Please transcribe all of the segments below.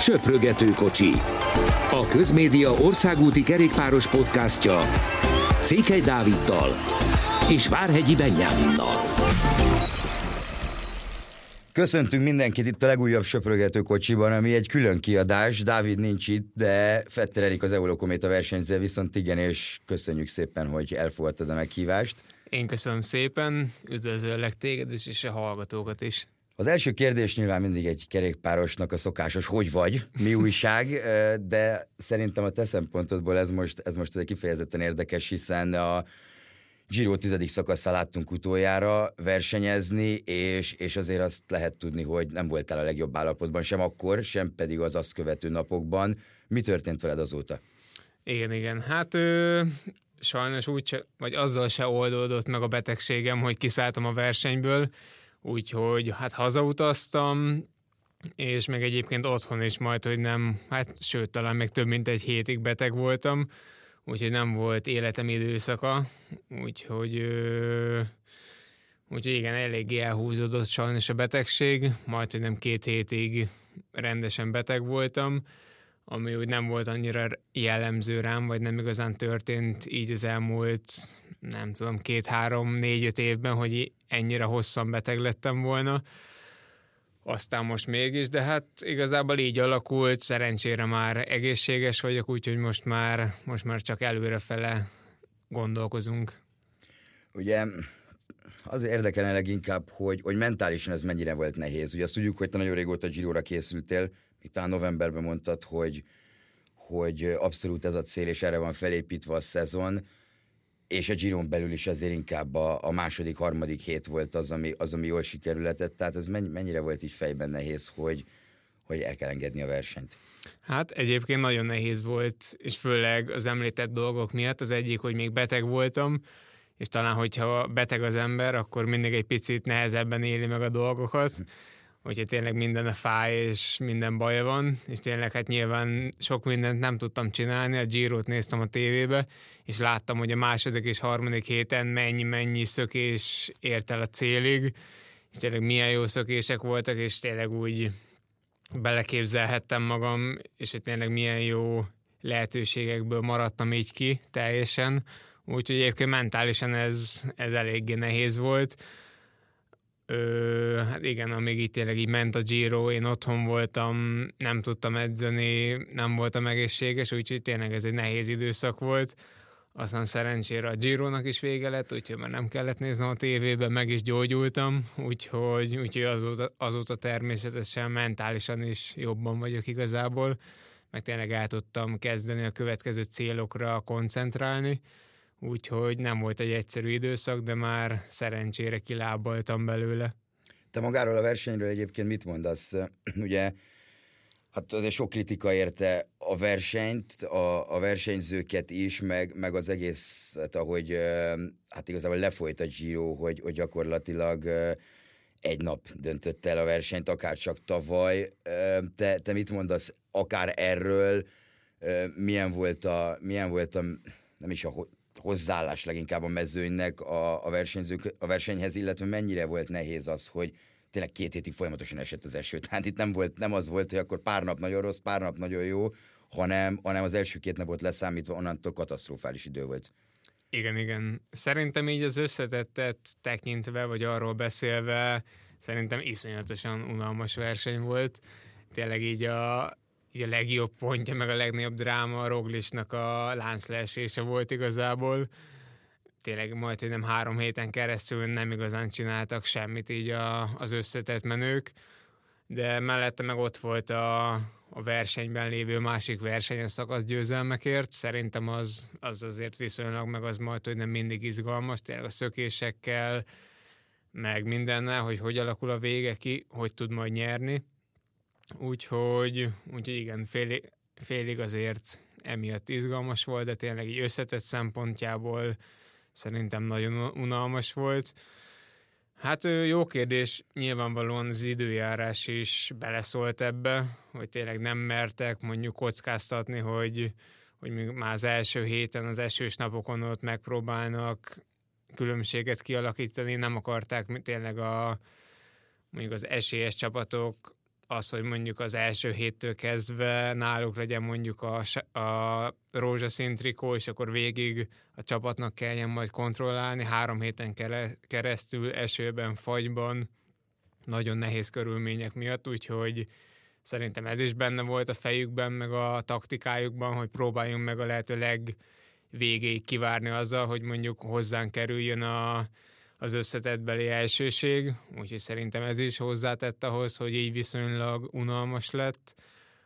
Söprögető kocsi. A Közmédia országúti kerékpáros podcastja Székely Dáviddal és Várhegyi Benyáminnal. Köszöntünk mindenkit itt a legújabb söprögető kocsiban, ami egy külön kiadás. Dávid nincs itt, de Fetter Erik az Eurokométa versenyző, viszont igen, és köszönjük szépen, hogy elfogadtad a meghívást. Én köszönöm szépen, üdvözöllek téged is, és a hallgatókat is. Az első kérdés nyilván mindig egy kerékpárosnak a szokásos, hogy vagy, mi újság, de szerintem a te szempontodból ez most, ez most kifejezetten érdekes, hiszen a Giro tizedik szakaszán láttunk utoljára versenyezni, és, és azért azt lehet tudni, hogy nem voltál a legjobb állapotban, sem akkor, sem pedig az azt követő napokban. Mi történt veled azóta? Igen, igen. Hát ö, sajnos úgy, vagy azzal se oldódott meg a betegségem, hogy kiszálltam a versenyből, úgyhogy hát hazautaztam, és meg egyébként otthon is majd, hogy nem, hát sőt, talán még több mint egy hétig beteg voltam, úgyhogy nem volt életem időszaka, úgyhogy, ö, úgyhogy igen, eléggé elhúzódott sajnos a betegség, majd, hogy nem két hétig rendesen beteg voltam, ami úgy nem volt annyira jellemző rám, vagy nem igazán történt így az elmúlt, nem tudom, két-három, négy-öt évben, hogy ennyire hosszan beteg lettem volna. Aztán most mégis, de hát igazából így alakult, szerencsére már egészséges vagyok, úgyhogy most már, most már csak előrefele gondolkozunk. Ugye az érdekelne leginkább, hogy, hogy mentálisan ez mennyire volt nehéz. Ugye azt tudjuk, hogy te nagyon régóta Giróra készültél, talán novemberben mondtad, hogy, hogy abszolút ez a cél, és erre van felépítve a szezon, és a Giron belül is azért inkább a, a második, harmadik hét volt az, ami, az, ami jól sikerületett, tehát ez mennyire volt így fejben nehéz, hogy, hogy el kell engedni a versenyt? Hát egyébként nagyon nehéz volt, és főleg az említett dolgok miatt. Az egyik, hogy még beteg voltam, és talán, hogyha beteg az ember, akkor mindig egy picit nehezebben éli meg a dolgokat hogyha tényleg minden a fáj, és minden baj van, és tényleg hát nyilván sok mindent nem tudtam csinálni, a giro néztem a tévébe, és láttam, hogy a második és harmadik héten mennyi-mennyi szökés ért el a célig, és tényleg milyen jó szökések voltak, és tényleg úgy beleképzelhettem magam, és hogy tényleg milyen jó lehetőségekből maradtam így ki teljesen, úgyhogy egyébként mentálisan ez, ez eléggé nehéz volt Ö, hát igen, amíg itt tényleg így ment a Giro, én otthon voltam, nem tudtam edzeni, nem voltam egészséges, úgyhogy tényleg ez egy nehéz időszak volt. Aztán szerencsére a Giro-nak is vége lett, úgyhogy már nem kellett néznem a tévében, meg is gyógyultam, úgyhogy, úgyhogy azóta, azóta természetesen mentálisan is jobban vagyok igazából, meg tényleg el tudtam kezdeni a következő célokra koncentrálni úgyhogy nem volt egy egyszerű időszak, de már szerencsére kilábaltam belőle. Te magáról a versenyről egyébként mit mondasz? Ugye, hát azért sok kritika érte a versenyt, a, a versenyzőket is, meg, meg az egészet, ahogy hát igazából lefolyt a Giro, hogy, hogy gyakorlatilag egy nap döntött el a versenyt, akár csak tavaly. Te, te mit mondasz akár erről, milyen volt a, milyen volt a nem is a hozzáállás leginkább a mezőnynek a, a, versenyzők, a versenyhez, illetve mennyire volt nehéz az, hogy tényleg két hétig folyamatosan esett az eső. Tehát itt nem, volt, nem az volt, hogy akkor pár nap nagyon rossz, pár nap nagyon jó, hanem, hanem az első két napot leszámítva onnantól katasztrofális idő volt. Igen, igen. Szerintem így az összetettet tekintve, vagy arról beszélve, szerintem iszonyatosan unalmas verseny volt. Tényleg így a, így a legjobb pontja, meg a legnagyobb dráma a Roglisnak a láncleesése volt igazából. Tényleg majd, hogy nem három héten keresztül nem igazán csináltak semmit így a, az összetett menők, de mellette meg ott volt a, a versenyben lévő másik verseny a szakasz győzelmekért. Szerintem az, az azért viszonylag meg az majd, hogy nem mindig izgalmas, tényleg a szökésekkel, meg mindennel, hogy hogy alakul a vége ki, hogy tud majd nyerni Úgyhogy, úgyhogy igen, félig, félig azért emiatt izgalmas volt, de tényleg így összetett szempontjából szerintem nagyon unalmas volt. Hát jó kérdés, nyilvánvalóan az időjárás is beleszólt ebbe, hogy tényleg nem mertek mondjuk kockáztatni, hogy, hogy már az első héten, az esős napokon ott megpróbálnak különbséget kialakítani, nem akarták tényleg a mondjuk az esélyes csapatok az, hogy mondjuk az első héttől kezdve náluk legyen mondjuk a, a rózsaszín trikó, és akkor végig a csapatnak kelljen majd kontrollálni. Három héten keresztül esőben, fagyban, nagyon nehéz körülmények miatt, úgyhogy szerintem ez is benne volt a fejükben, meg a taktikájukban, hogy próbáljunk meg a lehető legvégéig kivárni azzal, hogy mondjuk hozzánk kerüljön a, az összetettbeli elsőség, úgyhogy szerintem ez is hozzátett ahhoz, hogy így viszonylag unalmas lett.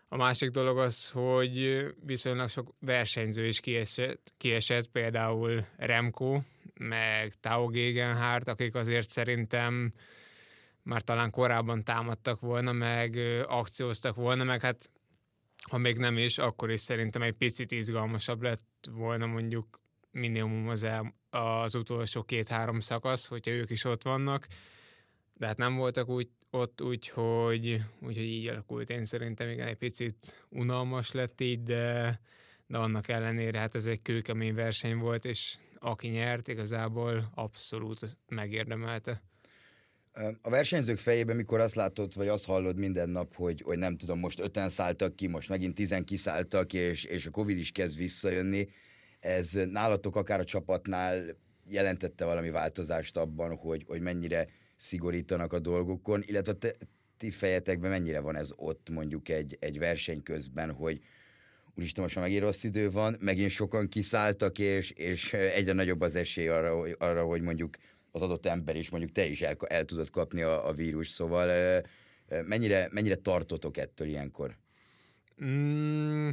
A másik dolog az, hogy viszonylag sok versenyző is kiesett, kiesett például Remco, meg Tao Gegenhardt, akik azért szerintem már talán korábban támadtak volna, meg akcióztak volna, meg hát ha még nem is, akkor is szerintem egy picit izgalmasabb lett volna mondjuk minimum az, el, az utolsó két-három szakasz, hogyha ők is ott vannak, de hát nem voltak úgy, ott, úgyhogy, úgyhogy így alakult. Én szerintem igen, egy picit unalmas lett így, de, de annak ellenére hát ez egy kőkemény verseny volt, és aki nyert, igazából abszolút megérdemelte. A versenyzők fejében, mikor azt látod, vagy azt hallod minden nap, hogy, hogy nem tudom, most öten szálltak ki, most megint tizen kiszálltak, és, és a Covid is kezd visszajönni, ez nálatok akár a csapatnál jelentette valami változást abban, hogy, hogy mennyire szigorítanak a dolgokon, illetve te, ti fejetekben mennyire van ez ott mondjuk egy, egy verseny közben, hogy úristen, most már megint rossz idő van, megint sokan kiszálltak, és, és egyre nagyobb az esély arra, arra hogy mondjuk az adott ember is, mondjuk te is el, el tudod kapni a, a vírus, szóval mennyire, mennyire tartotok ettől ilyenkor? Mm,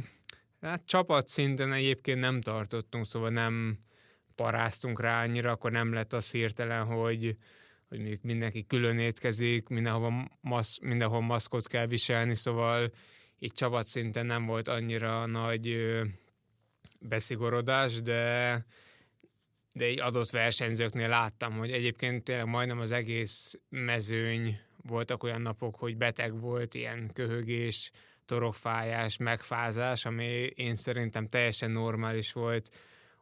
hát csapat szinten egyébként nem tartottunk, szóval nem paráztunk rá annyira, akkor nem lett az hirtelen, hogy, hogy mondjuk mindenki külön étkezik, mindenhova, masz, mindenhol maszkot kell viselni, szóval így szinten nem volt annyira nagy beszigorodás, de de egy adott versenyzőknél láttam, hogy egyébként tényleg majdnem az egész mezőny voltak olyan napok, hogy beteg volt, ilyen köhögés, torokfájás, megfázás, ami én szerintem teljesen normális volt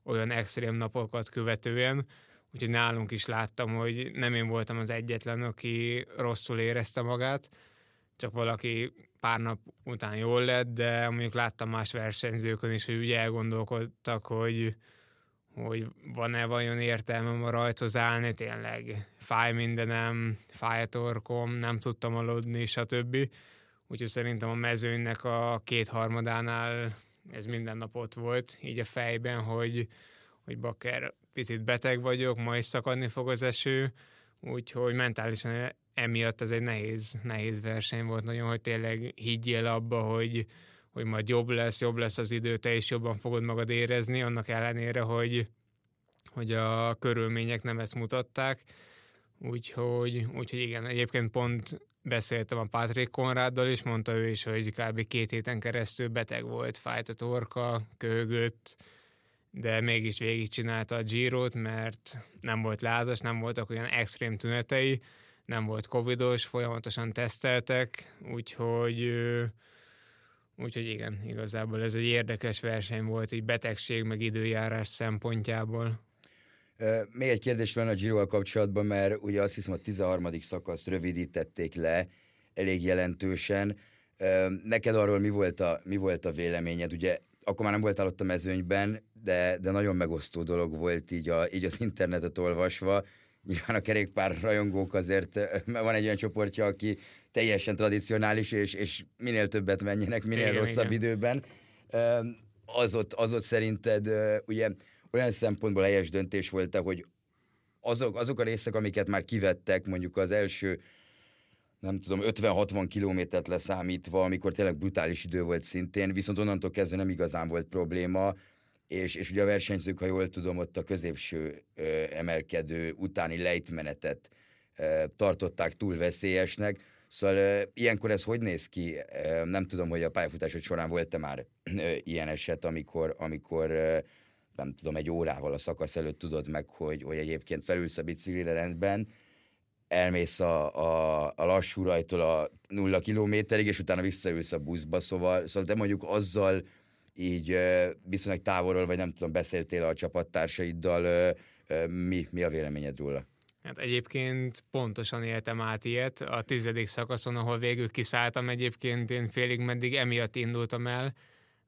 olyan extrém napokat követően, úgyhogy nálunk is láttam, hogy nem én voltam az egyetlen, aki rosszul érezte magát, csak valaki pár nap után jól lett, de mondjuk láttam más versenyzőkön is, hogy ugye elgondolkodtak, hogy hogy van-e vajon értelmem a rajthoz állni, tényleg fáj mindenem, fáj a torkom, nem tudtam aludni, stb. Úgyhogy szerintem a mezőnynek a kétharmadánál ez minden nap ott volt, így a fejben, hogy, hogy bakker, picit beteg vagyok, ma is szakadni fog az eső, úgyhogy mentálisan emiatt ez egy nehéz, nehéz verseny volt nagyon, hogy tényleg higgyél abba, hogy, hogy majd jobb lesz, jobb lesz az idő, te is jobban fogod magad érezni, annak ellenére, hogy, hogy a körülmények nem ezt mutatták. Úgyhogy, úgyhogy igen, egyébként pont beszéltem a Patrick Konráddal is, mondta ő is, hogy kb. két héten keresztül beteg volt, fájt a torka, köhögött, de mégis végigcsinálta a Girot, mert nem volt lázas, nem voltak olyan extrém tünetei, nem volt covidos, folyamatosan teszteltek, úgyhogy Úgyhogy igen, igazából ez egy érdekes verseny volt, így betegség meg időjárás szempontjából. Még egy kérdés van a giro kapcsolatban, mert ugye azt hiszem a 13. szakaszt rövidítették le elég jelentősen. Neked arról mi volt a, mi volt a véleményed? Ugye akkor már nem voltál ott a mezőnyben, de, de nagyon megosztó dolog volt így, a, így az internetet olvasva. Nyilván a kerékpár rajongók azért, van egy olyan csoportja, aki teljesen tradicionális, és, és minél többet menjenek, minél igen, rosszabb igen. időben. Az ott, az ott szerinted ugye olyan szempontból helyes döntés volt hogy azok, azok a részek, amiket már kivettek, mondjuk az első nem tudom, 50-60 kilométert leszámítva, amikor tényleg brutális idő volt szintén, viszont onnantól kezdve nem igazán volt probléma, és, és ugye a versenyzők, ha jól tudom, ott a középső ö, emelkedő utáni lejtmenetet ö, tartották túl veszélyesnek, Szóval uh, ilyenkor ez hogy néz ki? Uh, nem tudom, hogy a pályafutásod során volt-e már uh, ilyen eset, amikor, amikor uh, nem tudom, egy órával a szakasz előtt tudod meg, hogy, hogy egyébként felülsz a biciklire rendben, elmész a, a, a lassú rajtól a nulla kilométerig, és utána visszaülsz a buszba, szóval, szóval te mondjuk azzal így viszonylag távolról, vagy nem tudom, beszéltél a csapattársaiddal, mi, mi a véleményed róla? Hát egyébként pontosan éltem át ilyet. A tizedik szakaszon, ahol végül kiszálltam egyébként, én félig meddig emiatt indultam el,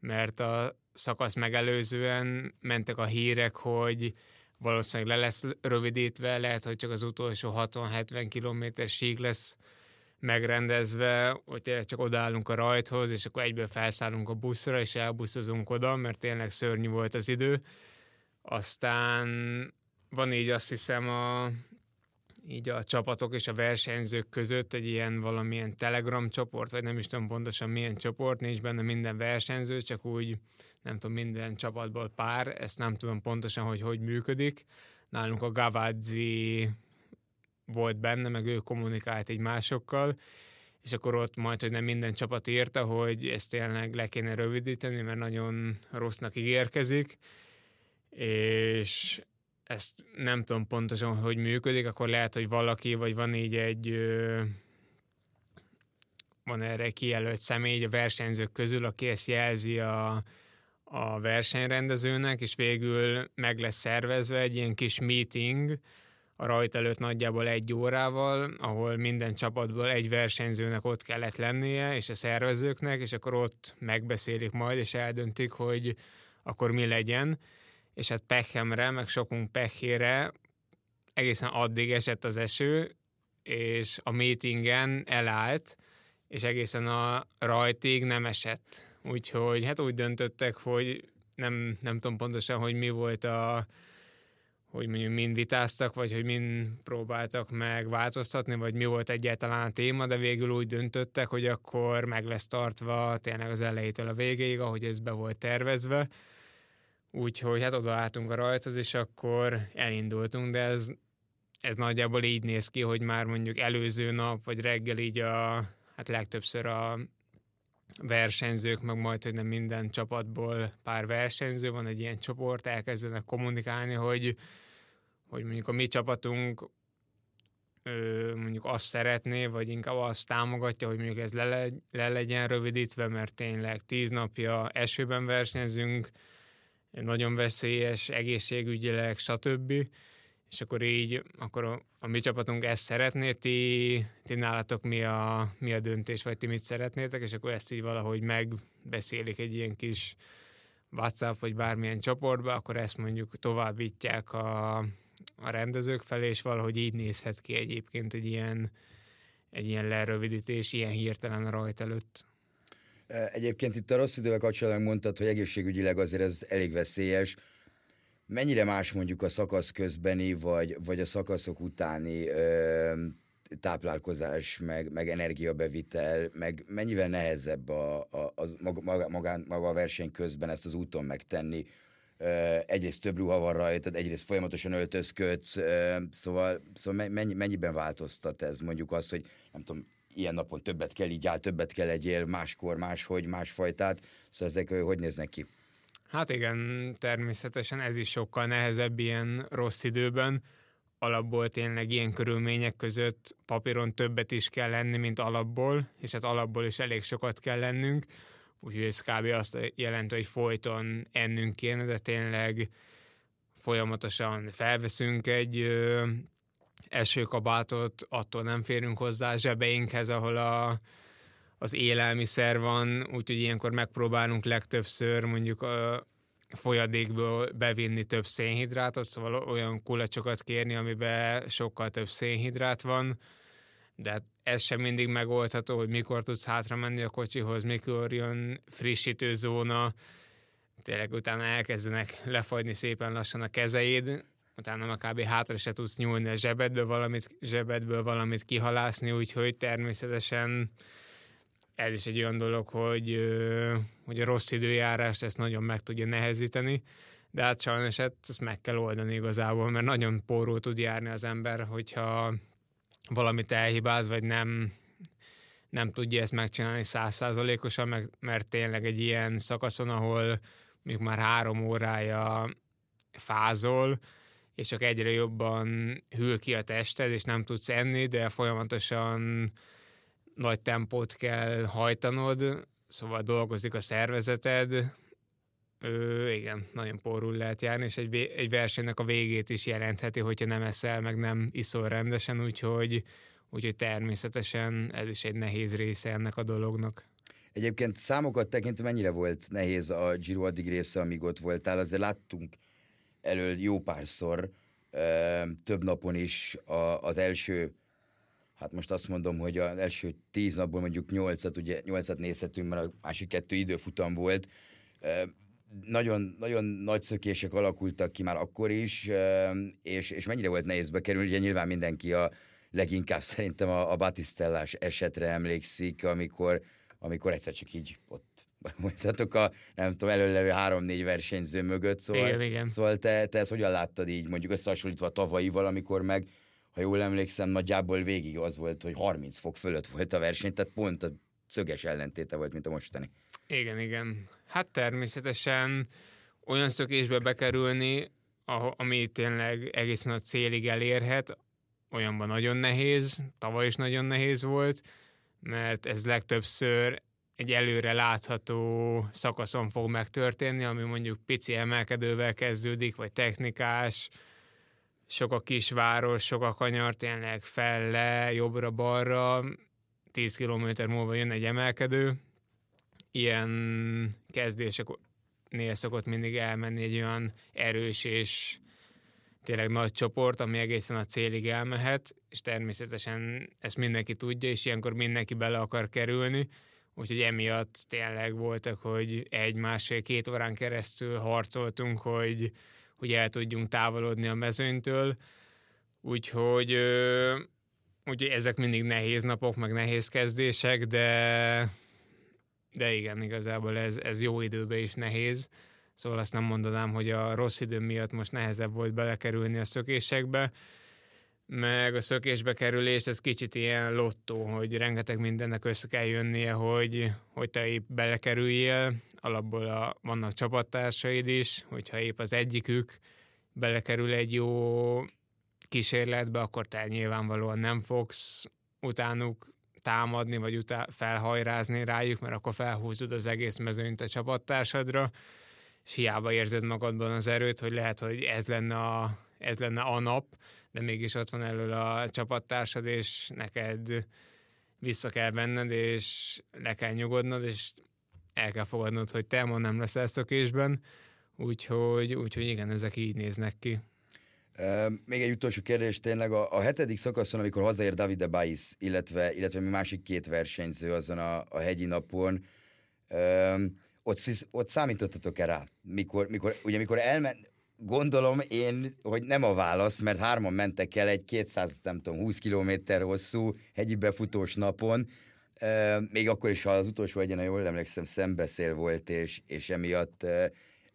mert a szakasz megelőzően mentek a hírek, hogy valószínűleg le lesz rövidítve, lehet, hogy csak az utolsó 60-70 kilométer sík lesz megrendezve, hogy tényleg csak odállunk a rajthoz, és akkor egyből felszállunk a buszra, és elbuszozunk oda, mert tényleg szörnyű volt az idő. Aztán van így azt hiszem a, így a csapatok és a versenyzők között egy ilyen valamilyen Telegram csoport, vagy nem is tudom pontosan milyen csoport, nincs benne minden versenyző, csak úgy nem tudom, minden csapatból pár, ezt nem tudom pontosan, hogy hogy működik. Nálunk a Gavazzi volt benne, meg ő kommunikált egy másokkal, és akkor ott majd, hogy nem minden csapat írta, hogy ezt tényleg le kéne rövidíteni, mert nagyon rossznak ígérkezik, és ezt nem tudom pontosan, hogy működik, akkor lehet, hogy valaki, vagy van így egy van erre kijelölt személy a versenyzők közül, aki ezt jelzi a, a versenyrendezőnek, és végül meg lesz szervezve egy ilyen kis meeting a rajt előtt nagyjából egy órával, ahol minden csapatból egy versenyzőnek ott kellett lennie, és a szervezőknek, és akkor ott megbeszélik majd, és eldöntik, hogy akkor mi legyen és hát pehemre, meg sokunk pehére egészen addig esett az eső, és a meetingen elállt, és egészen a rajtig nem esett. Úgyhogy hát úgy döntöttek, hogy nem, nem tudom pontosan, hogy mi volt a, hogy mondjuk mind vitáztak, vagy hogy mind próbáltak meg változtatni, vagy mi volt egyáltalán a téma, de végül úgy döntöttek, hogy akkor meg lesz tartva tényleg az elejétől a végéig, ahogy ez be volt tervezve, Úgyhogy hát odaálltunk a rajthoz, és akkor elindultunk, de ez, ez nagyjából így néz ki, hogy már mondjuk előző nap, vagy reggel így a, hát legtöbbször a versenyzők, meg majd, hogy nem minden csapatból pár versenyző van, egy ilyen csoport, elkezdenek kommunikálni, hogy, hogy mondjuk a mi csapatunk mondjuk azt szeretné, vagy inkább azt támogatja, hogy mondjuk ez le, le, le legyen rövidítve, mert tényleg tíz napja esőben versenyzünk, nagyon veszélyes, egészségügyileg, stb. És akkor így, akkor a, a mi csapatunk ezt szeretné, ti, ti nálatok mi a, mi a döntés, vagy ti mit szeretnétek, és akkor ezt így valahogy megbeszélik egy ilyen kis WhatsApp, vagy bármilyen csoportba, akkor ezt mondjuk továbbítják a, a rendezők felé, és valahogy így nézhet ki egyébként egy ilyen, egy ilyen lerövidítés, ilyen hirtelen rajt előtt. Egyébként itt a rossz idővel kapcsolatban mondtad, hogy egészségügyileg azért ez elég veszélyes. Mennyire más mondjuk a szakasz közbeni, vagy, vagy a szakaszok utáni ö, táplálkozás, meg, meg energiabevitel, meg mennyivel nehezebb a, a, a maga, maga, maga a verseny közben ezt az úton megtenni. Ö, egyrészt több ruha van rajtad, egyrészt folyamatosan öltözködsz, ö, szóval, szóval mennyi, mennyiben változtat ez mondjuk azt, hogy nem tudom, ilyen napon többet kell, így áll, többet kell egyél, máskor, máshogy, másfajtát. Szóval ezek hogy néznek ki? Hát igen, természetesen ez is sokkal nehezebb ilyen rossz időben. Alapból tényleg ilyen körülmények között papíron többet is kell lenni, mint alapból, és hát alapból is elég sokat kell lennünk. Úgyhogy ez kb. azt jelenti, hogy folyton ennünk kéne, de tényleg folyamatosan felveszünk egy esőkabátot, attól nem férünk hozzá a zsebeinkhez, ahol a, az élelmiszer van, úgyhogy ilyenkor megpróbálunk legtöbbször mondjuk a folyadékból bevinni több szénhidrátot, szóval olyan kulacsokat kérni, amiben sokkal több szénhidrát van, de hát ez sem mindig megoldható, hogy mikor tudsz hátra menni a kocsihoz, mikor jön frissítő zóna, tényleg utána elkezdenek lefagyni szépen lassan a kezeid, utána már kb. hátra se tudsz nyúlni a zsebedből valamit, zsebedből valamit kihalászni, úgyhogy természetesen ez is egy olyan dolog, hogy, hogy a rossz időjárást ezt nagyon meg tudja nehezíteni, de hát sajnos hát ezt meg kell oldani igazából, mert nagyon póró tud járni az ember, hogyha valamit elhibáz, vagy nem, nem tudja ezt megcsinálni százszázalékosan, mert tényleg egy ilyen szakaszon, ahol még már három órája fázol, és csak egyre jobban hűl ki a tested, és nem tudsz enni, de folyamatosan nagy tempót kell hajtanod, szóval dolgozik a szervezeted, Ö, igen, nagyon porul lehet járni, és egy, egy versenynek a végét is jelentheti, hogyha nem eszel, meg nem iszol rendesen, úgyhogy, úgyhogy természetesen ez is egy nehéz része ennek a dolognak. Egyébként számokat tekintve mennyire volt nehéz a Giro addig része, amíg ott voltál? Azért láttunk elől jó párszor, több napon is az első, hát most azt mondom, hogy az első tíz napból mondjuk nyolcat, ugye nyolcat nézhetünk, mert a másik kettő időfutam volt. Nagyon, nagyon nagy szökések alakultak ki már akkor is, és, és mennyire volt nehéz bekerülni, ugye nyilván mindenki a leginkább szerintem a, a Batistellás esetre emlékszik, amikor, amikor egyszer csak így ott mondhatok a, nem tudom, előlevő három-négy versenyző mögött, szóval, igen, igen. szóval te, te ezt hogyan láttad így, mondjuk összehasonlítva a tavalyival, amikor meg, ha jól emlékszem, nagyjából végig az volt, hogy 30 fok fölött volt a verseny, tehát pont a szöges ellentéte volt, mint a mostani. Igen, igen. Hát természetesen olyan szökésbe bekerülni, ami tényleg egészen a célig elérhet, olyanban nagyon nehéz, tavaly is nagyon nehéz volt, mert ez legtöbbször egy előre látható szakaszon fog megtörténni, ami mondjuk pici emelkedővel kezdődik, vagy technikás, sok a kisváros, sok a kanyar, tényleg fel-le, jobbra-balra, 10 km múlva jön egy emelkedő. Ilyen kezdéseknél szokott mindig elmenni egy olyan erős és tényleg nagy csoport, ami egészen a célig elmehet, és természetesen ezt mindenki tudja, és ilyenkor mindenki bele akar kerülni, úgyhogy emiatt tényleg voltak, hogy egy, másfél, két órán keresztül harcoltunk, hogy, hogy el tudjunk távolodni a mezőnytől, úgyhogy, úgyhogy ezek mindig nehéz napok, meg nehéz kezdések, de, de igen, igazából ez, ez jó időben is nehéz, szóval azt nem mondanám, hogy a rossz idő miatt most nehezebb volt belekerülni a szökésekbe, meg a szökésbe kerülés, ez kicsit ilyen lottó, hogy rengeteg mindennek össze kell jönnie, hogy, hogy te épp belekerüljél, alapból a, vannak csapattársaid is, hogyha épp az egyikük belekerül egy jó kísérletbe, akkor te nyilvánvalóan nem fogsz utánuk támadni, vagy utá- felhajrázni rájuk, mert akkor felhúzod az egész mezőnyt a csapattársadra, és hiába érzed magadban az erőt, hogy lehet, hogy ez lenne a, ez lenne a nap, de mégis ott van elől a csapattársad, és neked vissza kell venned, és le kell nyugodnod, és el kell fogadnod, hogy te ma nem leszel szökésben, úgyhogy, úgyhogy igen, ezek így néznek ki. Még egy utolsó kérdés, tényleg a, a hetedik szakaszon, amikor hazaér Davide Baisz, illetve, illetve mi másik két versenyző azon a, a hegyi napon, uh, ott, ott számítottatok-e rá? Mikor, mikor, ugye mikor elment, gondolom én, hogy nem a válasz, mert hárman mentek el egy 200, nem tudom, 20 kilométer hosszú hegyi befutós napon, még akkor is, ha az utolsó egyen, jól emlékszem, szembeszél volt, és, és emiatt,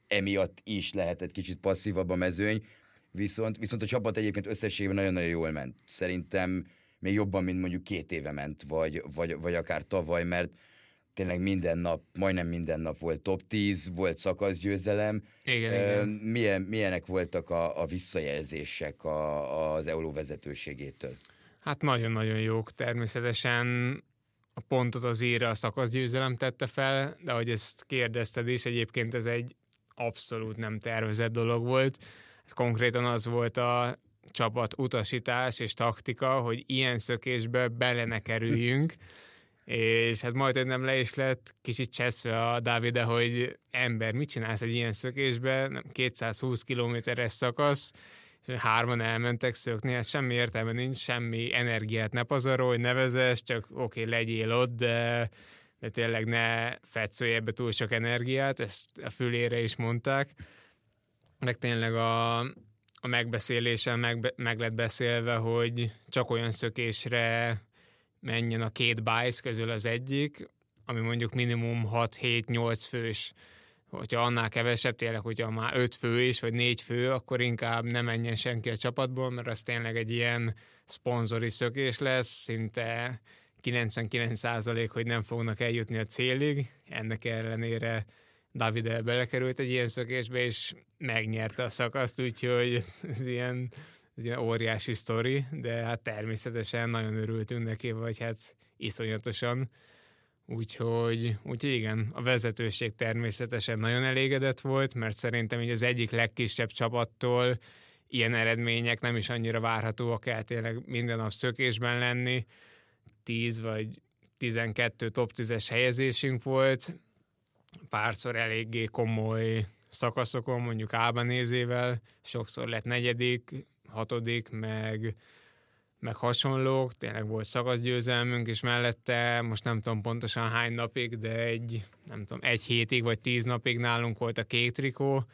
emiatt is lehetett kicsit passzívabb a mezőny, viszont, viszont a csapat egyébként összességében nagyon-nagyon jól ment. Szerintem még jobban, mint mondjuk két éve ment, vagy, vagy, vagy akár tavaly, mert tényleg minden nap, majdnem minden nap volt top 10, volt szakaszgyőzelem. Igen, uh, igen. Milyen, milyenek voltak a, a visszajelzések a, az Euró vezetőségétől? Hát nagyon-nagyon jók. Természetesen a pontot az íre a szakaszgyőzelem tette fel, de ahogy ezt kérdezted is, egyébként ez egy abszolút nem tervezett dolog volt. Ez konkrétan az volt a csapat utasítás és taktika, hogy ilyen szökésbe bele ne kerüljünk, és hát majd nem le is lett kicsit cseszve a Davide, hogy ember, mit csinálsz egy ilyen szökésbe, 220 kilométeres szakasz, és hárman elmentek szökni, hát semmi értelme nincs, semmi energiát ne pazarolj, ne csak oké, okay, legyél ott, de, de tényleg ne fetszölj ebbe túl sok energiát, ezt a fülére is mondták. Meg tényleg a, a megbeszélésen meg, meg lett beszélve, hogy csak olyan szökésre menjen a két bájsz közül az egyik, ami mondjuk minimum 6-7-8 fős. Hogyha annál kevesebb, tényleg, hogyha már 5 fő is, vagy 4 fő, akkor inkább nem menjen senki a csapatból, mert az tényleg egy ilyen szponzori szökés lesz, szinte 99% hogy nem fognak eljutni a célig. Ennek ellenére David belekerült egy ilyen szökésbe, és megnyerte a szakaszt, úgyhogy ez ilyen egy ilyen óriási sztori, de hát természetesen nagyon örültünk neki, vagy hát iszonyatosan. Úgyhogy, úgyhogy igen, a vezetőség természetesen nagyon elégedett volt, mert szerintem így az egyik legkisebb csapattól ilyen eredmények nem is annyira várhatóak el tényleg minden nap szökésben lenni. 10 vagy 12 top 10-es helyezésünk volt, párszor eléggé komoly szakaszokon, mondjuk Ába nézével, sokszor lett negyedik, hatodik, meg, meg hasonlók, tényleg volt szakaszgyőzelmünk, és mellette most nem tudom pontosan hány napig, de egy, nem tudom, egy hétig vagy tíz napig nálunk volt a kék trikó,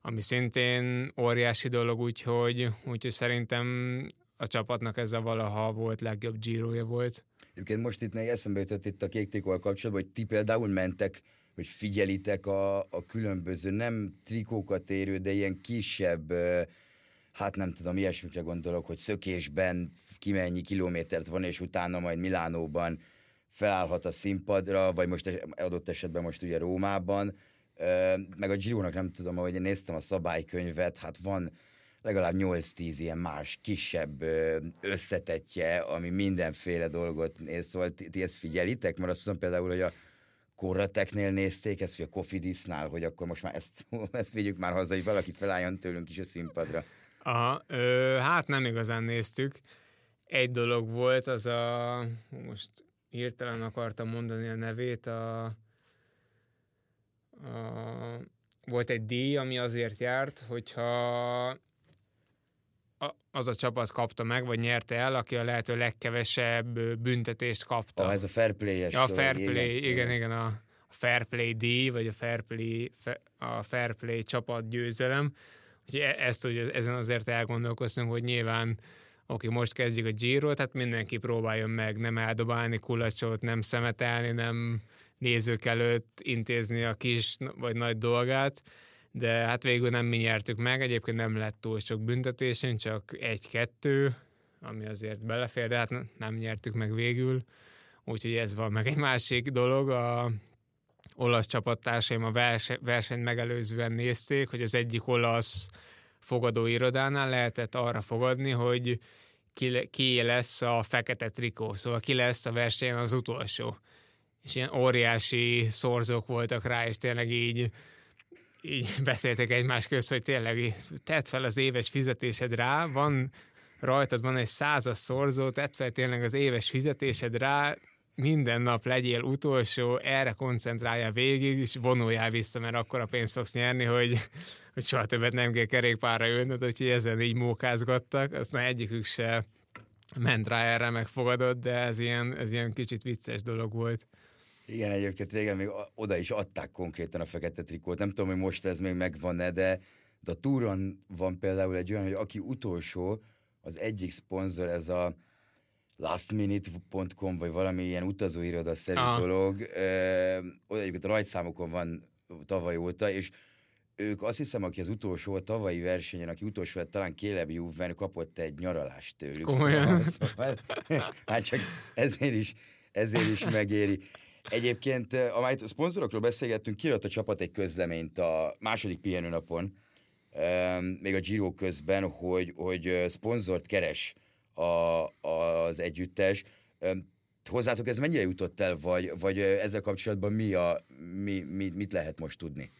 ami szintén óriási dolog, úgyhogy, úgyhogy szerintem a csapatnak ez a valaha volt legjobb gyírója volt. Egyébként most itt még eszembe jutott itt a kék trikóval kapcsolatban, hogy ti például mentek, hogy figyelitek a, a különböző, nem trikókat érő, de ilyen kisebb, hát nem tudom, ilyesmikre gondolok, hogy szökésben kimennyi kilométert van, és utána majd Milánóban felállhat a színpadra, vagy most adott esetben most ugye Rómában, meg a Gironak nem tudom, ahogy én néztem a szabálykönyvet, hát van legalább 8-10 ilyen más, kisebb összetetje, ami mindenféle dolgot néz, szóval ti, ti ezt figyelitek, mert azt mondom például, hogy a Korrateknél nézték ezt, vagy a Kofidisnál, hogy akkor most már ezt, ezt vigyük már haza, hogy valaki felálljon tőlünk is a színpadra. Aha, ö, hát nem igazán néztük. Egy dolog volt, az a, most hirtelen akartam mondani a nevét, a volt egy díj, ami azért járt, hogyha az a csapat kapta meg, vagy nyerte el, aki a lehető legkevesebb büntetést kapta. Ah, ez a fair play-es. A fair play, igen, igen, igen a, a fair play díj, vagy a fair play, a fair play csapat győzelem. E- ezt, hogy ezen azért elgondolkoztunk, hogy nyilván oké, most kezdjük a Giro, tehát mindenki próbáljon meg nem eldobálni kulacsot, nem szemetelni, nem nézők előtt intézni a kis vagy nagy dolgát, de hát végül nem mi nyertük meg, egyébként nem lett túl sok büntetésünk, csak egy-kettő, ami azért belefér, de hát nem nyertük meg végül, úgyhogy ez van. Meg egy másik dolog, a olasz csapattársaim a versenyt megelőzően nézték, hogy az egyik olasz fogadóirodánál lehetett arra fogadni, hogy ki, lesz a fekete trikó, szóval ki lesz a versenyen az utolsó. És ilyen óriási szorzók voltak rá, és tényleg így, így beszéltek egymás közt, hogy tényleg tedd fel az éves fizetésed rá, van rajtad van egy százas szorzó, tedd fel tényleg az éves fizetésed rá, minden nap legyél utolsó, erre koncentrálja végig, és vonuljál vissza, mert akkor a pénzt fogsz nyerni, hogy, hogy soha többet nem kell kerékpárra ülnöd, úgyhogy ezen így mókázgattak, aztán egyikük se ment rá erre, megfogadott, de ez ilyen, ez ilyen kicsit vicces dolog volt. Igen, egyébként régen még oda is adták konkrétan a fekete trikót. Nem tudom, hogy most ez még megvan-e, de, de a túron van például egy olyan, hogy aki utolsó, az egyik szponzor, ez a lastminute.com, vagy valami ilyen utazóiroda-szerű ah. dolog. Ö, egyébként a rajtszámokon van tavaly óta, és ők azt hiszem, aki az utolsó, a tavalyi versenyen, aki utolsó lett, talán Caleb Juven kapott egy nyaralást tőlük. Komolyan. Szóval, hát csak ezért is, ezért is megéri. Egyébként, amelyet a szponzorokról beszélgettünk, kiadott a csapat egy közleményt a második pihenőnapon, még a Giro közben, hogy, hogy szponzort keres a, az együttes. Hozzátok ez mennyire jutott el, vagy, vagy ezzel kapcsolatban mi a, mi, mi, mit lehet most tudni?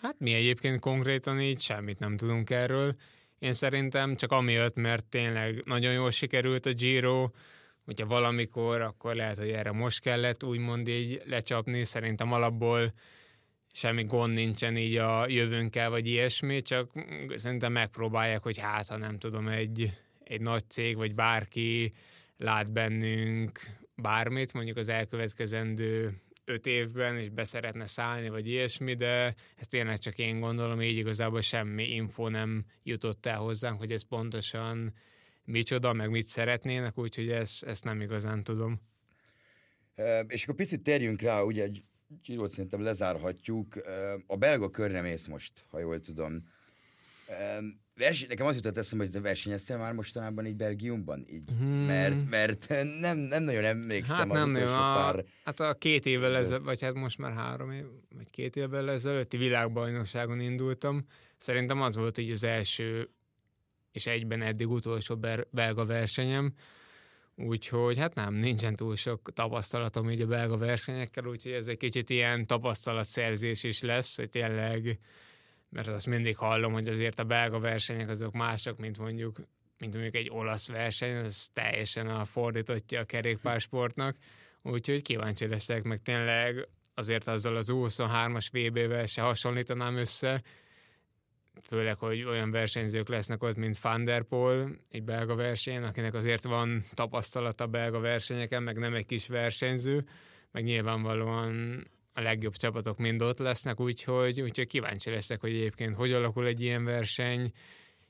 Hát mi egyébként konkrétan így semmit nem tudunk erről. Én szerintem csak amiatt, mert tényleg nagyon jól sikerült a Giro, hogyha valamikor, akkor lehet, hogy erre most kellett úgymond így lecsapni. Szerintem alapból semmi gond nincsen így a jövőnkkel, vagy ilyesmi, csak szerintem megpróbálják, hogy hát, ha nem tudom, egy, egy nagy cég, vagy bárki lát bennünk bármit, mondjuk az elkövetkezendő öt évben, és beszeretne szállni, vagy ilyesmi, de ezt tényleg csak én gondolom, így igazából semmi info nem jutott el hozzánk, hogy ez pontosan micsoda, meg mit szeretnének, úgyhogy ezt, ezt nem igazán tudom. És akkor picit térjünk rá, ugye Girot szerintem lezárhatjuk. A belga körre mész most, ha jól tudom. Verseny, nekem az jutott eszembe, hogy te versenyeztél már mostanában így Belgiumban, így, hmm. mert, mert nem, nem nagyon emlékszem hát nem nagyon, a, pár... Hát a két évvel ezelőtt, vagy hát most már három év, vagy két évvel ezelőtti világbajnokságon indultam. Szerintem az volt így az első és egyben eddig utolsó belga versenyem, Úgyhogy hát nem, nincsen túl sok tapasztalatom így a belga versenyekkel, úgyhogy ez egy kicsit ilyen tapasztalatszerzés is lesz, hogy tényleg, mert azt mindig hallom, hogy azért a belga versenyek azok mások, mint mondjuk mint mondjuk egy olasz verseny, ez teljesen a fordítottja a kerékpársportnak, úgyhogy kíváncsi leszek, meg tényleg azért azzal az U23-as VB-vel se hasonlítanám össze, főleg, hogy olyan versenyzők lesznek ott, mint Van der Poel, egy belga versenyen, akinek azért van tapasztalata belga versenyeken, meg nem egy kis versenyző, meg nyilvánvalóan a legjobb csapatok mind ott lesznek, úgyhogy, úgyhogy kíváncsi leszek, hogy egyébként hogy alakul egy ilyen verseny,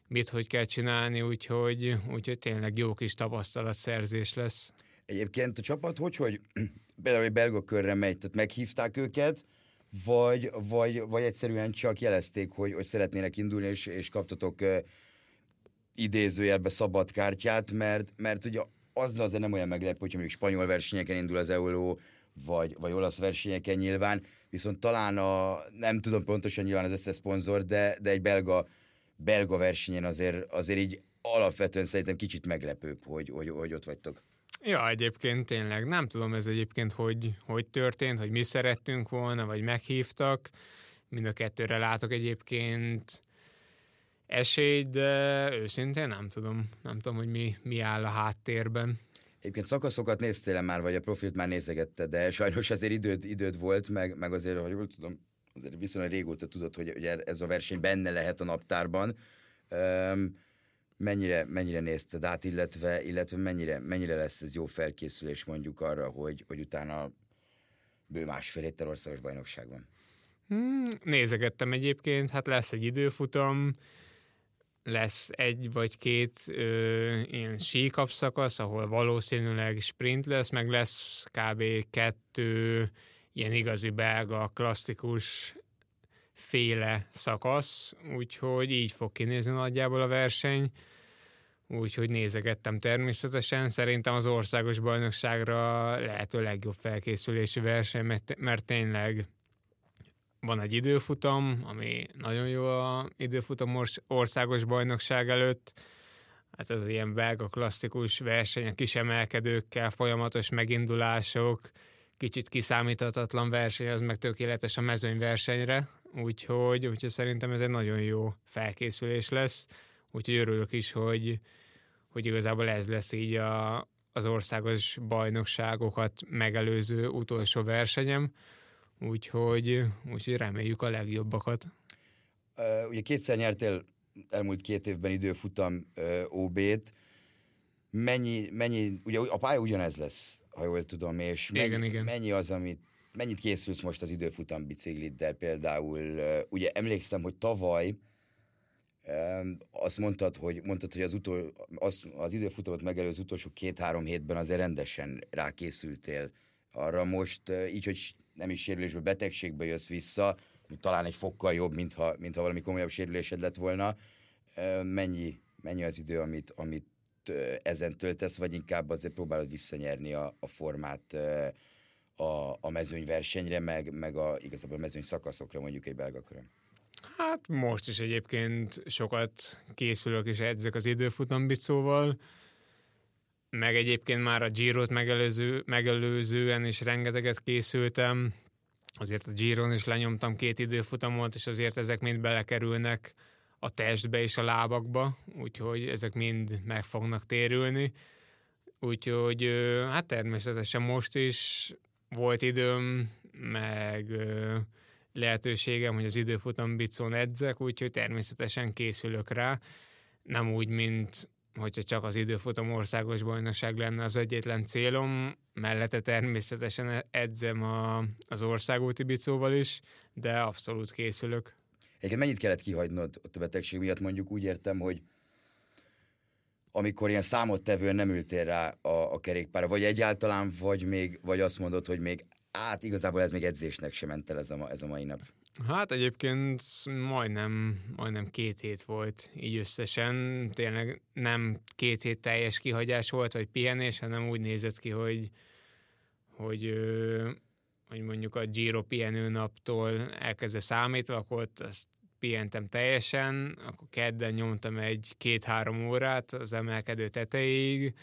mit hogy kell csinálni, úgyhogy, úgyhogy tényleg jó kis tapasztalatszerzés lesz. Egyébként a csapat hogy, hogy például egy belga körre megy, tehát meghívták őket, vagy, vagy, vagy egyszerűen csak jelezték, hogy, hogy szeretnének indulni, és, és kaptatok uh, idézőjelbe szabad kártyát, mert, mert ugye azzal azért nem olyan meglepő, hogyha mondjuk spanyol versenyeken indul az Euló, vagy, vagy olasz versenyeken nyilván, viszont talán a, nem tudom pontosan nyilván az összes szponzor, de, de egy belga, belga versenyen azért, azért így alapvetően szerintem kicsit meglepőbb, hogy, hogy, hogy ott vagytok. Ja, egyébként tényleg nem tudom ez egyébként, hogy, hogy történt, hogy mi szerettünk volna, vagy meghívtak. Mind a kettőre látok egyébként esélyt, de őszintén nem tudom. Nem tudom, hogy mi, mi áll a háttérben. Egyébként szakaszokat néztél már, vagy a profilt már nézegette, de sajnos azért időd, időd volt, meg, meg azért, hogy jól tudom, azért viszonylag régóta tudod, hogy, hogy ez a verseny benne lehet a naptárban. Um, mennyire, mennyire nézted át, illetve, illetve mennyire, mennyire lesz ez jó felkészülés mondjuk arra, hogy, hogy utána bő másfél héttel országos bajnokságban? Hmm, nézegettem egyébként, hát lesz egy időfutam, lesz egy vagy két ö, ilyen síkap szakasz, ahol valószínűleg sprint lesz, meg lesz kb. kettő ilyen igazi belga, klasszikus féle szakasz, úgyhogy így fog kinézni nagyjából a verseny. Úgyhogy nézegettem természetesen. Szerintem az országos bajnokságra lehető legjobb felkészülési verseny, mert tényleg van egy időfutam, ami nagyon jó a időfutam országos bajnokság előtt. Hát az ilyen belga klasszikus verseny, a kis emelkedőkkel, folyamatos megindulások, kicsit kiszámíthatatlan verseny, az meg tökéletes a mezőnyversenyre, úgyhogy, úgyhogy szerintem ez egy nagyon jó felkészülés lesz, úgyhogy örülök is, hogy, hogy igazából ez lesz így a, az országos bajnokságokat megelőző utolsó versenyem, úgyhogy, úgyhogy reméljük a legjobbakat. Uh, ugye kétszer nyertél elmúlt két évben időfutam uh, OB-t, mennyi, mennyi, ugye a pálya ugyanez lesz, ha jól tudom, és mennyi, igen, igen. mennyi az, amit mennyit készülsz most az időfutam bicikliddel például? Ugye emlékszem, hogy tavaly azt mondtad, hogy, mondtad, hogy az, utol, az, az időfutamot megelőző utolsó két-három hétben azért rendesen rákészültél arra most, így, hogy nem is sérülésből, betegségbe jössz vissza, talán egy fokkal jobb, mintha, mintha valami komolyabb sérülésed lett volna. Mennyi, mennyi az idő, amit, amit ezen töltesz, vagy inkább azért próbálod visszanyerni a, a formát a, a mezőnyversenyre, meg, meg a, igazából a mezőny szakaszokra mondjuk egy belga körön? Hát most is egyébként sokat készülök és edzek az időfutambicóval, meg egyébként már a Girot megelőző, megelőzően is rengeteget készültem, azért a Giron is lenyomtam két időfutamot, és azért ezek mind belekerülnek a testbe és a lábakba, úgyhogy ezek mind meg fognak térülni. Úgyhogy hát természetesen most is volt időm, meg lehetőségem, hogy az időfutam bicón edzek, úgyhogy természetesen készülök rá. Nem úgy, mint hogyha csak az időfutam országos bajnokság lenne az egyetlen célom, mellette természetesen edzem a, az országúti bicóval is, de abszolút készülök. Egyébként mennyit kellett kihagynod ott a betegség miatt? Mondjuk úgy értem, hogy amikor ilyen számottevően nem ültél rá a, a kerékpára, vagy egyáltalán, vagy még, vagy azt mondod, hogy még hát igazából ez még edzésnek sem ment el ez a, ez a mai nap. Hát egyébként majdnem, majdnem két hét volt így összesen. Tényleg nem két hét teljes kihagyás volt, vagy pihenés, hanem úgy nézett ki, hogy, hogy, hogy mondjuk a Giro pihenő naptól elkezdve számítva, akkor ott azt pihentem teljesen, akkor kedden nyomtam egy két-három órát az emelkedő tetejéig,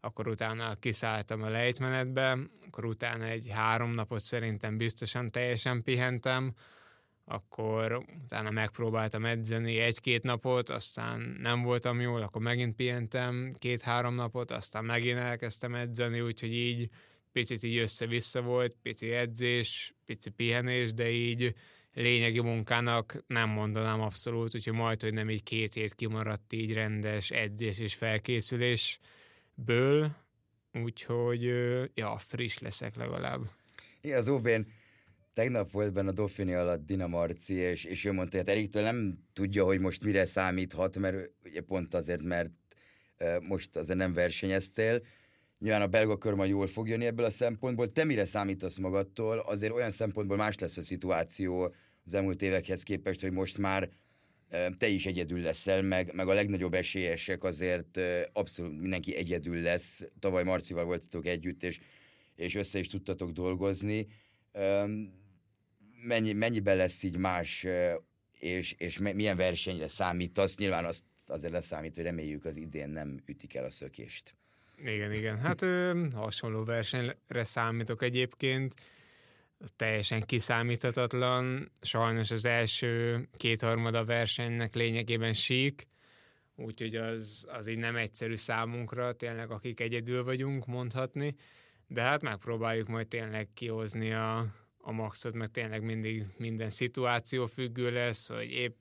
akkor utána kiszálltam a lejtmenetbe, akkor utána egy három napot szerintem biztosan teljesen pihentem, akkor utána megpróbáltam edzeni egy-két napot, aztán nem voltam jól, akkor megint pihentem két-három napot, aztán megint elkezdtem edzeni, úgyhogy így picit így össze-vissza volt, pici edzés, pici pihenés, de így lényegi munkának nem mondanám abszolút, úgyhogy majd, hogy nem így két hét kimaradt így rendes edzés és felkészülésből, úgyhogy ja, friss leszek legalább. Igen, az Óbén tegnap volt benne a Dauphine alatt Dina Marci, és, és ő mondta, hogy hát Eriktől nem tudja, hogy most mire számíthat, mert ugye pont azért, mert most azért nem versenyeztél, Nyilván a belga kör majd jól fog jönni ebből a szempontból. Te mire számítasz magadtól? Azért olyan szempontból más lesz a szituáció az elmúlt évekhez képest, hogy most már te is egyedül leszel, meg, meg a legnagyobb esélyesek azért abszolút mindenki egyedül lesz. Tavaly Marcival voltatok együtt, és, és össze is tudtatok dolgozni. Mennyi, mennyiben lesz így más, és, és milyen versenyre számítasz? Nyilván azt azért leszámít, hogy reméljük az idén nem ütik el a szökést. Igen, igen. Hát ö, hasonló versenyre számítok egyébként. Teljesen kiszámíthatatlan. Sajnos az első kétharmada versenynek lényegében sík, úgyhogy az, az így nem egyszerű számunkra, tényleg akik egyedül vagyunk, mondhatni. De hát megpróbáljuk majd tényleg kihozni a, a maxot, meg tényleg mindig minden szituáció függő lesz, hogy épp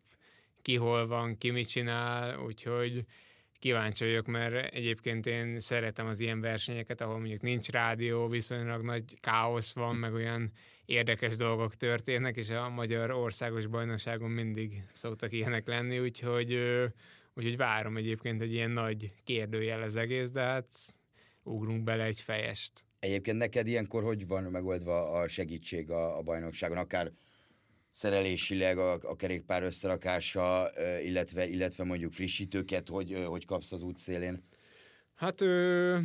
ki hol van, ki mit csinál, úgyhogy kíváncsi vagyok, mert egyébként én szeretem az ilyen versenyeket, ahol mondjuk nincs rádió, viszonylag nagy káosz van, meg olyan érdekes dolgok történnek, és a Magyar Országos Bajnokságon mindig szoktak ilyenek lenni, úgyhogy, úgyhogy várom egyébként egy ilyen nagy kérdőjel az egész, de hát ugrunk bele egy fejest. Egyébként neked ilyenkor hogy van megoldva a segítség a, a bajnokságon, akár szerelésileg a, a kerékpár összerakása, illetve, illetve mondjuk frissítőket, hogy, hogy kapsz az útszélén? Hát, ö,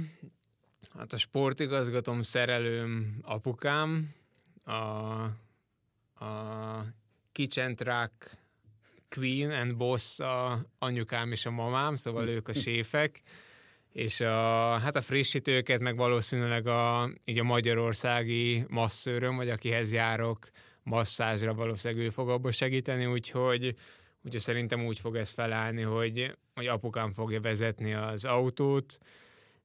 hát a sportigazgatom szerelőm apukám, a, a Kitchen Truck Queen and Boss a anyukám és a mamám, szóval ők a séfek, és a, hát a frissítőket meg valószínűleg a, így a magyarországi masszőröm, vagy akihez járok, masszázsra valószínűleg ő fog abba segíteni, úgyhogy, úgyhogy szerintem úgy fog ez felállni, hogy, hogy apukám fogja vezetni az autót,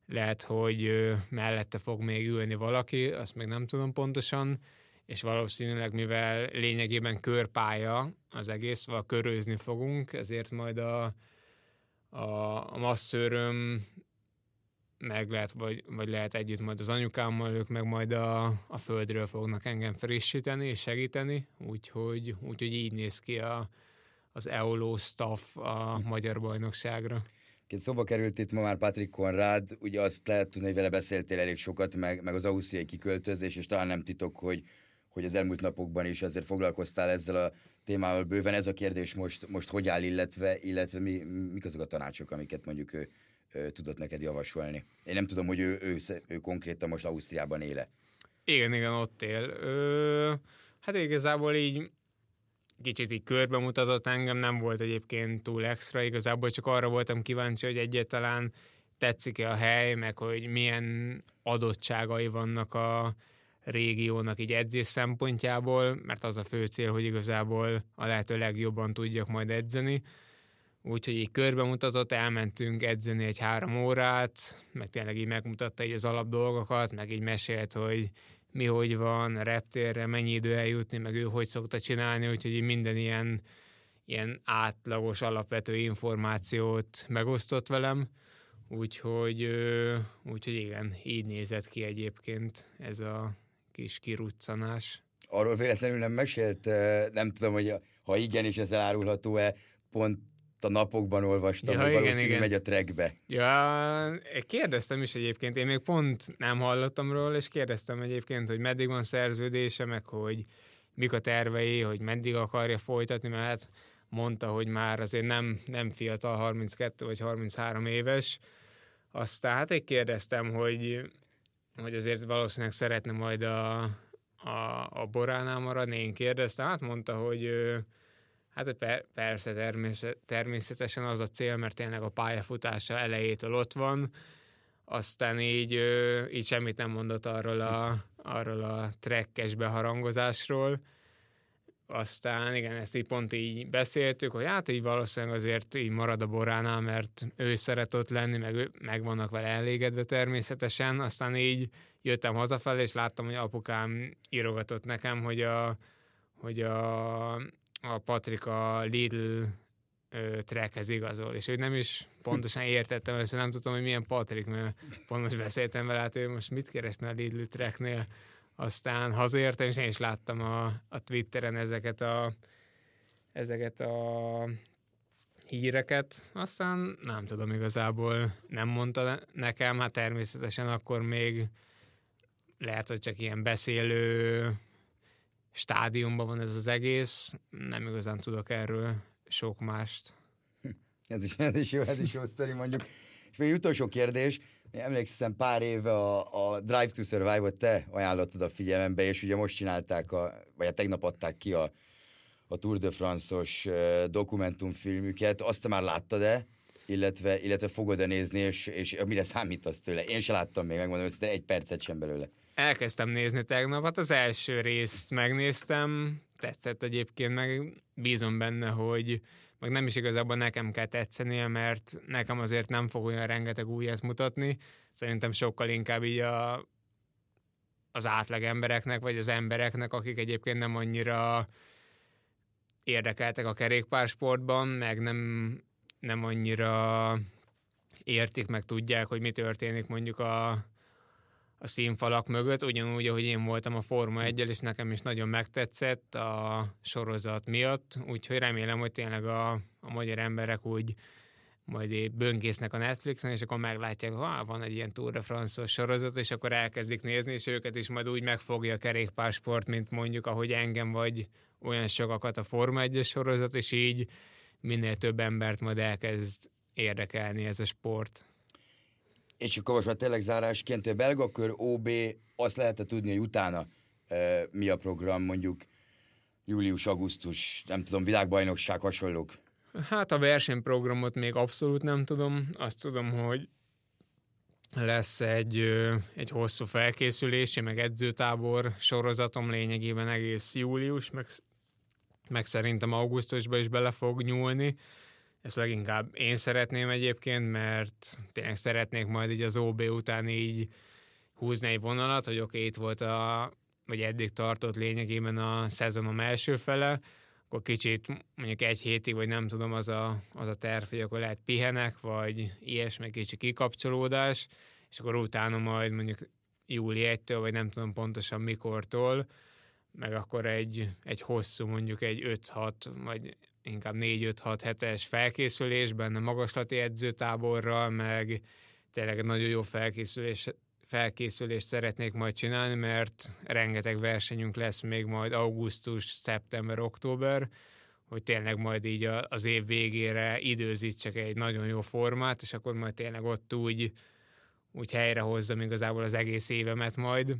lehet, hogy mellette fog még ülni valaki, azt még nem tudom pontosan, és valószínűleg, mivel lényegében körpálya az egész, vagy körözni fogunk, ezért majd a, a, a masszőröm meg lehet, vagy, vagy lehet együtt majd az anyukámmal, ők meg majd a, a földről fognak engem frissíteni és segíteni, úgyhogy, úgyhogy így néz ki a, az EOLO staff a magyar bajnokságra. Két szóba került itt ma már Patrick Konrád, ugye azt lehet tudni, hogy vele beszéltél elég sokat, meg, meg az ausztriai kiköltözés, és talán nem titok, hogy, hogy az elmúlt napokban is azért foglalkoztál ezzel a témával bőven. Ez a kérdés most, most hogy áll, illetve, illetve mi, mik azok a tanácsok, amiket mondjuk ő tudott neked javasolni. Én nem tudom, hogy ő, ő, ő konkrétan most Ausztriában éle. Igen, igen, ott él. Ö, hát igazából így kicsit így körbe mutatott engem, nem volt egyébként túl extra, igazából csak arra voltam kíváncsi, hogy egyáltalán tetszik-e a hely, meg hogy milyen adottságai vannak a régiónak így edzés szempontjából, mert az a fő cél, hogy igazából a lehető legjobban tudjak majd edzeni úgyhogy így körbemutatott, elmentünk edzeni egy három órát, meg tényleg így megmutatta így az alap dolgokat, meg így mesélt, hogy mi hogy van, reptérre mennyi idő eljutni, meg ő hogy szokta csinálni, úgyhogy így minden ilyen, ilyen átlagos, alapvető információt megosztott velem, úgyhogy, úgyhogy igen, így nézett ki egyébként ez a kis kiruccanás. Arról véletlenül nem mesélt, nem tudom, hogy ha igen, és ez elárulható-e, pont a napokban olvastam, ja, hogy igen, valószínű igen. megy a trackbe. Ja, kérdeztem is egyébként, én még pont nem hallottam róla, és kérdeztem egyébként, hogy meddig van szerződése, meg hogy mik a tervei, hogy meddig akarja folytatni, mert hát mondta, hogy már azért nem, nem fiatal, 32 vagy 33 éves. Aztán hát egy kérdeztem, hogy, hogy azért valószínűleg szeretne majd a, a, a boránál maradni. Én kérdeztem, hát mondta, hogy Hát, hogy per, persze természetesen az a cél, mert tényleg a pályafutása elejétől ott van. aztán így, így semmit nem mondott arról a, arról a trekkes beharangozásról, aztán igen, ezt így pont így beszéltük, hogy hát így valószínűleg azért így marad a boránál, mert ő szeret ott lenni, meg, ő, meg vannak vele elégedve természetesen. Aztán így jöttem hazafelé, és láttam, hogy apukám írogatott nekem, hogy a, hogy a, a Patrika Lidl trackhez igazol, és hogy nem is pontosan értettem ezt, nem tudtam, hogy milyen Patrik, mert pont most beszéltem vele, hát ő most mit keresne a Lidl tracknél, aztán hazaértem, és én is láttam a, a Twitteren ezeket a, ezeket a híreket, aztán nem tudom igazából, nem mondta nekem, hát természetesen akkor még lehet, hogy csak ilyen beszélő stádiumban van ez az egész, nem igazán tudok erről sok mást. Ez is, ez is jó, ez is jó sztori mondjuk. És még utolsó kérdés, emlékszem pár éve a, a Drive to Survive-ot te ajánlottad a figyelembe, és ugye most csinálták, a, vagy a hát tegnap adták ki a, a Tour de France-os dokumentumfilmüket. Azt te már láttad-e? Illetve, illetve fogod-e nézni, és, és mire számítasz tőle? Én se láttam még, megmondom, hogy egy percet sem belőle. Elkezdtem nézni tegnap, hát az első részt megnéztem, tetszett egyébként, meg bízom benne, hogy meg nem is igazából nekem kell tetszenie, mert nekem azért nem fog olyan rengeteg újat mutatni. Szerintem sokkal inkább így a, az átlag embereknek, vagy az embereknek, akik egyébként nem annyira érdekeltek a kerékpársportban, meg nem, nem annyira értik, meg tudják, hogy mi történik mondjuk a, a színfalak mögött, ugyanúgy, ahogy én voltam a Forma 1 és nekem is nagyon megtetszett a sorozat miatt, úgyhogy remélem, hogy tényleg a, a magyar emberek úgy majd böngésznek a Netflixen, és akkor meglátják, hogy van egy ilyen Tour de france sorozat, és akkor elkezdik nézni, és őket is majd úgy megfogja a kerékpársport, mint mondjuk, ahogy engem vagy olyan sokakat a Forma 1 sorozat, és így minél több embert majd elkezd érdekelni ez a sport. És akkor most már tényleg zárásként a belgakör OB, azt lehetett tudni, hogy utána e, mi a program, mondjuk július-augusztus, nem tudom, világbajnokság, hasonlók? Hát a versenyprogramot még abszolút nem tudom. Azt tudom, hogy lesz egy, egy hosszú felkészülési, meg edzőtábor sorozatom lényegében egész július, meg, meg szerintem augusztusban is bele fog nyúlni. Ezt leginkább én szeretném egyébként, mert tényleg szeretnék majd így az OB után így húzni egy vonalat, hogy oké, okay, itt volt a, vagy eddig tartott lényegében a szezonom első fele, akkor kicsit mondjuk egy hétig, vagy nem tudom, az a, az a terv, hogy akkor lehet pihenek, vagy ilyesmi kicsi kikapcsolódás, és akkor utána majd mondjuk júli 1-től, vagy nem tudom pontosan mikortól, meg akkor egy, egy hosszú, mondjuk egy 5-6, vagy inkább 4-5-6 hetes felkészülésben, a magaslati edzőtáborral, meg tényleg nagyon jó felkészülés, felkészülést szeretnék majd csinálni, mert rengeteg versenyünk lesz még majd augusztus, szeptember, október, hogy tényleg majd így az év végére időzítsek egy nagyon jó formát, és akkor majd tényleg ott úgy, úgy helyrehozzam igazából az egész évemet majd,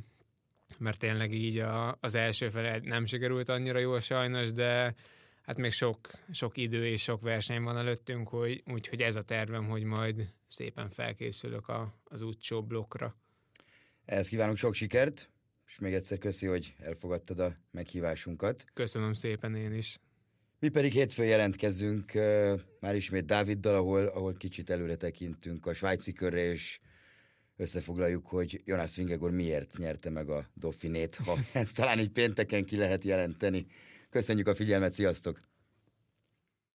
mert tényleg így a, az első fele nem sikerült annyira jól sajnos, de hát még sok, sok idő és sok verseny van előttünk, hogy, úgyhogy ez a tervem, hogy majd szépen felkészülök a, az útsó blokkra. Ehhez kívánok sok sikert, és még egyszer köszi, hogy elfogadtad a meghívásunkat. Köszönöm szépen én is. Mi pedig hétfőn jelentkezünk már ismét Dáviddal, ahol, ahol kicsit előre tekintünk a svájci körre, és összefoglaljuk, hogy Jonas Vingegor miért nyerte meg a Dauphinét, ha ezt talán így pénteken ki lehet jelenteni. Köszönjük a figyelmet, sziasztok!